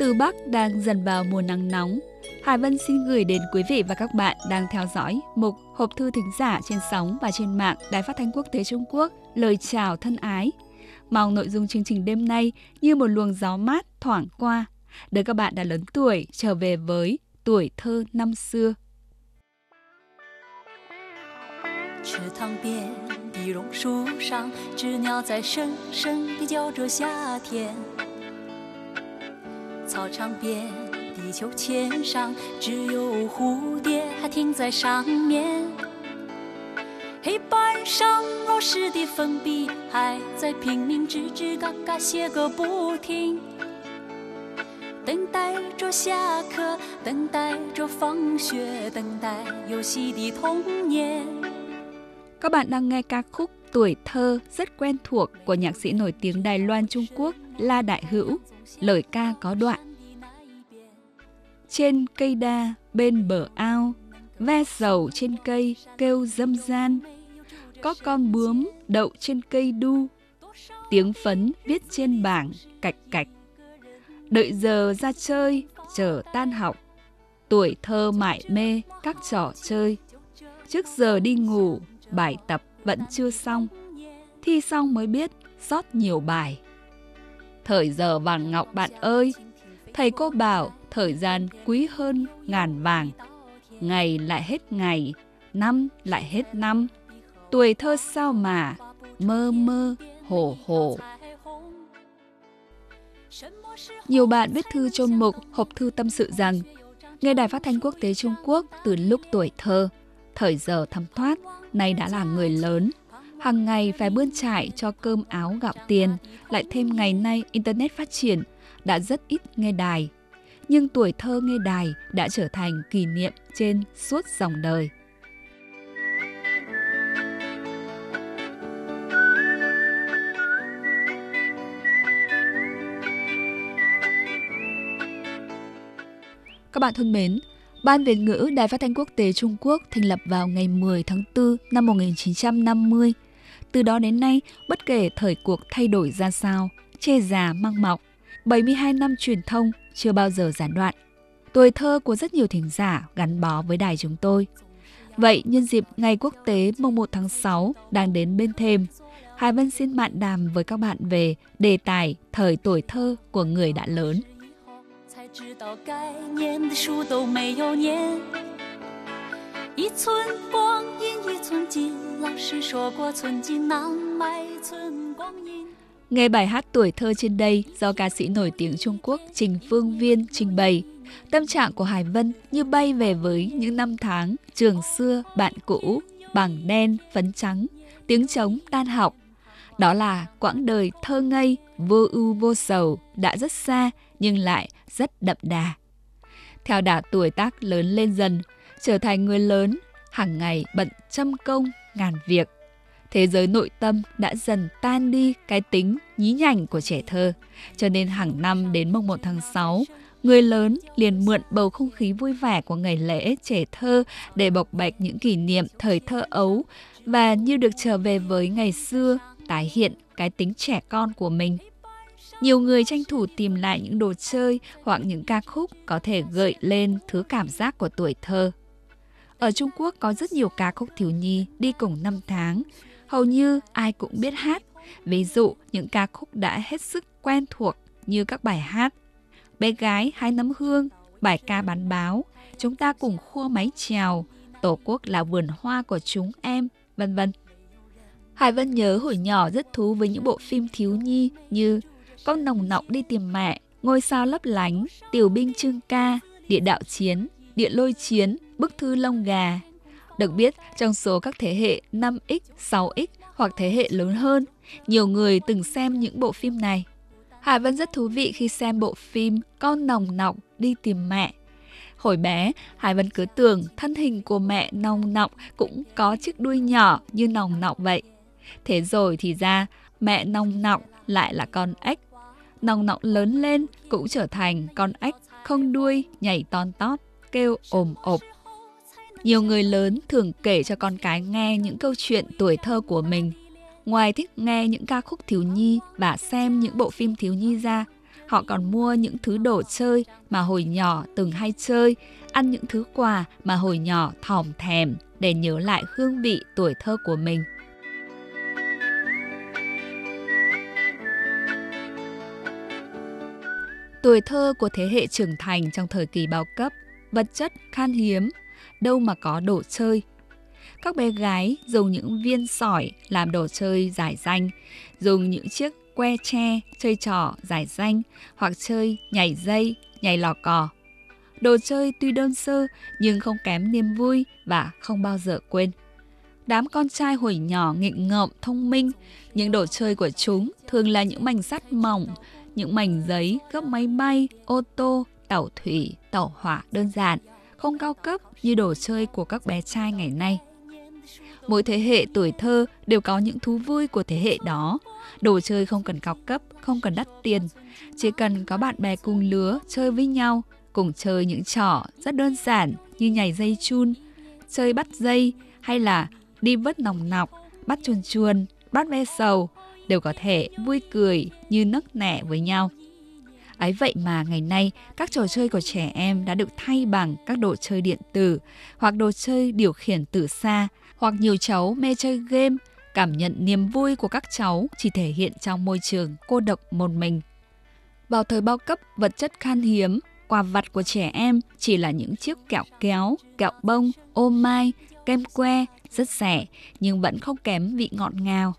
Từ Bắc đang dần vào mùa nắng nóng. Hải Vân xin gửi đến quý vị và các bạn đang theo dõi mục hộp thư thính giả trên sóng và trên mạng Đài Phát thanh Quốc tế Trung Quốc lời chào thân ái. Mong nội dung chương trình đêm nay như một luồng gió mát thoảng qua, để các bạn đã lớn tuổi trở về với tuổi thơ năm xưa. 池塘边的榕树上，知鸟在声声地叫着夏天。 操场边地秋千上，只有蝴蝶还停在上面。黑板上老师的粉笔还在拼命吱吱嘎嘎写个不停。等待着下课，等待着放学，等待游戏的童年。Các bạn đang nghe ca khúc Tuổi thơ rất quen thuộc của nhạc sĩ nổi tiếng Đài Loan Trung Quốc La Đại Hữu. Lời ca có đoạn. trên cây đa, bên bờ ao, ve sầu trên cây kêu dâm gian. Có con bướm đậu trên cây đu, tiếng phấn viết trên bảng cạch cạch. Đợi giờ ra chơi, chờ tan học, tuổi thơ mải mê các trò chơi. Trước giờ đi ngủ, bài tập vẫn chưa xong. Thi xong mới biết sót nhiều bài. Thời giờ vàng ngọc bạn ơi, thầy cô bảo thời gian quý hơn ngàn vàng. Ngày lại hết ngày, năm lại hết năm. Tuổi thơ sao mà mơ mơ hồ hồ. Nhiều bạn viết thư chôn mục hộp thư tâm sự rằng nghe đài phát thanh quốc tế Trung Quốc từ lúc tuổi thơ, thời giờ thấm thoát, nay đã là người lớn. Hàng ngày phải bươn trải cho cơm áo gạo tiền, lại thêm ngày nay Internet phát triển, đã rất ít nghe đài. Nhưng tuổi thơ nghe đài đã trở thành kỷ niệm trên suốt dòng đời. Các bạn thân mến, Ban Việt ngữ Đài Phát thanh Quốc tế Trung Quốc thành lập vào ngày 10 tháng 4 năm 1950. Từ đó đến nay, bất kể thời cuộc thay đổi ra sao, chê già mang mọc, 72 năm truyền thông chưa bao giờ gián đoạn. Tuổi thơ của rất nhiều thính giả gắn bó với đài chúng tôi. Vậy, nhân dịp Ngày Quốc tế mùng 1 tháng 6 đang đến bên thềm, Hải Vân xin mạn đàm với các bạn về đề tài thời tuổi thơ của người đã lớn. 知道该念的书都没有念。一寸光阴一寸金，老师说过寸金难买寸光阴。 Nghe bài hát tuổi thơ trên đây do ca sĩ nổi tiếng Trung Quốc Trình Phương Viên trình bày. Tâm trạng của Hải Vân như bay về với những năm tháng trường xưa, bạn cũ, bằng đen, phấn trắng, tiếng trống tan học. Đó là quãng đời thơ ngây, vô ưu vô sầu đã rất xa nhưng lại rất đậm đà. Theo đà tuổi tác lớn lên dần, trở thành người lớn, hàng ngày bận trăm công, ngàn việc. Thế giới nội tâm đã dần tan đi cái tính nhí nhảnh của trẻ thơ, cho nên hàng năm đến mùng 1 tháng 6, người lớn liền mượn bầu không khí vui vẻ của ngày lễ trẻ thơ để bộc bạch những kỷ niệm thời thơ ấu và như được trở về với ngày xưa, tái hiện cái tính trẻ con của mình. Nhiều người tranh thủ tìm lại những đồ chơi hoặc những ca khúc có thể gợi lên thứ cảm giác của tuổi thơ. Ở Trung Quốc có rất nhiều ca khúc thiếu nhi đi cùng năm tháng, hầu như ai cũng biết hát. Ví dụ những ca khúc đã hết sức quen thuộc như các bài hát Bé gái hai nấm hương, bài ca bán báo, chúng ta cùng khua máy trèo, Tổ quốc là vườn hoa của chúng em, vân vân. Hải Vân nhớ hồi nhỏ rất thú với những bộ phim thiếu nhi như con nồng nọng đi tìm mẹ, ngôi sao lấp lánh, tiểu binh trương ca, địa đạo chiến, địa lôi chiến, bức thư lông gà. Được biết, trong số các thế hệ 5X, 6X hoặc thế hệ lớn hơn, nhiều người từng xem những bộ phim này. Hải Vân rất thú vị khi xem bộ phim Con nòng nọc đi tìm mẹ. Hồi bé, Hải Vân cứ tưởng thân hình của mẹ nòng nọc cũng có chiếc đuôi nhỏ như nòng nọc vậy. Thế rồi thì ra, mẹ nòng nọc lại là con ếch nòng nọc lớn lên cũng trở thành con ếch không đuôi nhảy ton tót, kêu ồm ộp. Nhiều người lớn thường kể cho con cái nghe những câu chuyện tuổi thơ của mình. Ngoài thích nghe những ca khúc thiếu nhi và xem những bộ phim thiếu nhi ra, họ còn mua những thứ đồ chơi mà hồi nhỏ từng hay chơi, ăn những thứ quà mà hồi nhỏ thòm thèm để nhớ lại hương vị tuổi thơ của mình. Tuổi thơ của thế hệ trưởng thành trong thời kỳ bao cấp, vật chất khan hiếm, đâu mà có đồ chơi. Các bé gái dùng những viên sỏi làm đồ chơi giải danh, dùng những chiếc que tre chơi trò giải danh hoặc chơi nhảy dây, nhảy lò cò. Đồ chơi tuy đơn sơ nhưng không kém niềm vui và không bao giờ quên. Đám con trai hồi nhỏ nghịch ngợm, thông minh, những đồ chơi của chúng thường là những mảnh sắt mỏng, những mảnh giấy gấp máy bay, ô tô, tàu thủy, tàu hỏa đơn giản, không cao cấp như đồ chơi của các bé trai ngày nay. Mỗi thế hệ tuổi thơ đều có những thú vui của thế hệ đó. Đồ chơi không cần cao cấp, không cần đắt tiền, chỉ cần có bạn bè cùng lứa chơi với nhau, cùng chơi những trò rất đơn giản như nhảy dây chun, chơi bắt dây hay là đi vớt nòng nọc, bắt chuồn chuồn, bắt ve sầu, đều có thể vui cười như nấc nẻ với nhau. Ấy vậy mà ngày nay, các trò chơi của trẻ em đã được thay bằng các đồ chơi điện tử hoặc đồ chơi điều khiển từ xa, hoặc nhiều cháu mê chơi game, cảm nhận niềm vui của các cháu chỉ thể hiện trong môi trường cô độc một mình. Vào thời bao cấp, vật chất khan hiếm, quà vặt của trẻ em chỉ là những chiếc kẹo kéo, kẹo bông, ô mai, kem que, rất rẻ nhưng vẫn không kém vị ngọt ngào.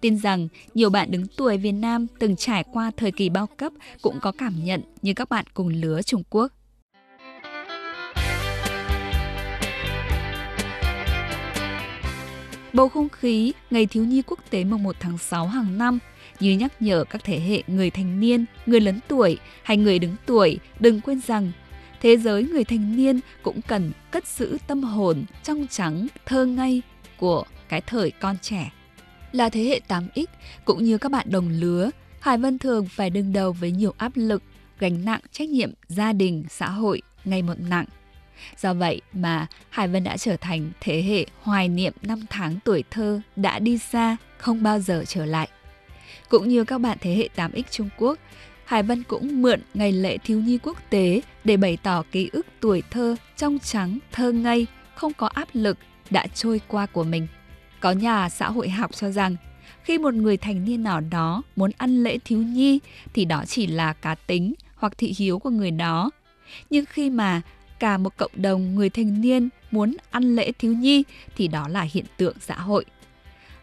Tin rằng nhiều bạn đứng tuổi Việt Nam từng trải qua thời kỳ bao cấp cũng có cảm nhận như các bạn cùng lứa Trung Quốc. Bầu không khí Ngày Thiếu nhi Quốc tế mùng 1 tháng 6 hàng năm như nhắc nhở các thế hệ người thành niên, người lớn tuổi hay người đứng tuổi đừng quên rằng thế giới người thành niên cũng cần cất giữ tâm hồn trong trắng, thơ ngây của cái thời con trẻ. Là thế hệ 8X cũng như các bạn đồng lứa, Hải Vân thường phải đương đầu với nhiều áp lực, gánh nặng trách nhiệm gia đình, xã hội ngày một nặng. Do vậy mà Hải Vân đã trở thành thế hệ hoài niệm năm tháng tuổi thơ đã đi xa, không bao giờ trở lại. Cũng như các bạn thế hệ 8X Trung Quốc, Hải Vân cũng mượn ngày lễ thiếu nhi quốc tế để bày tỏ ký ức tuổi thơ trong trắng, thơ ngây, không có áp lực đã trôi qua của mình. Có nhà xã hội học cho rằng khi một người thành niên nào đó muốn ăn lễ thiếu nhi thì đó chỉ là cá tính hoặc thị hiếu của người đó. Nhưng khi mà cả một cộng đồng người thành niên muốn ăn lễ thiếu nhi thì đó là hiện tượng xã hội.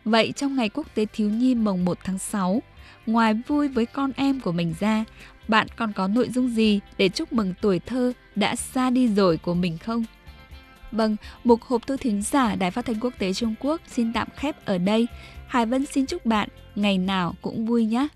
Vậy trong ngày quốc tế thiếu nhi mồng 1 tháng 6, ngoài vui với con em của mình ra, bạn còn có nội dung gì để chúc mừng tuổi thơ đã xa đi rồi của mình không? Vâng, mục hộp thư thính giả Đài Phát thanh Quốc tế Trung Quốc xin tạm khép ở đây. Hải Vân xin chúc bạn ngày nào cũng vui nhé.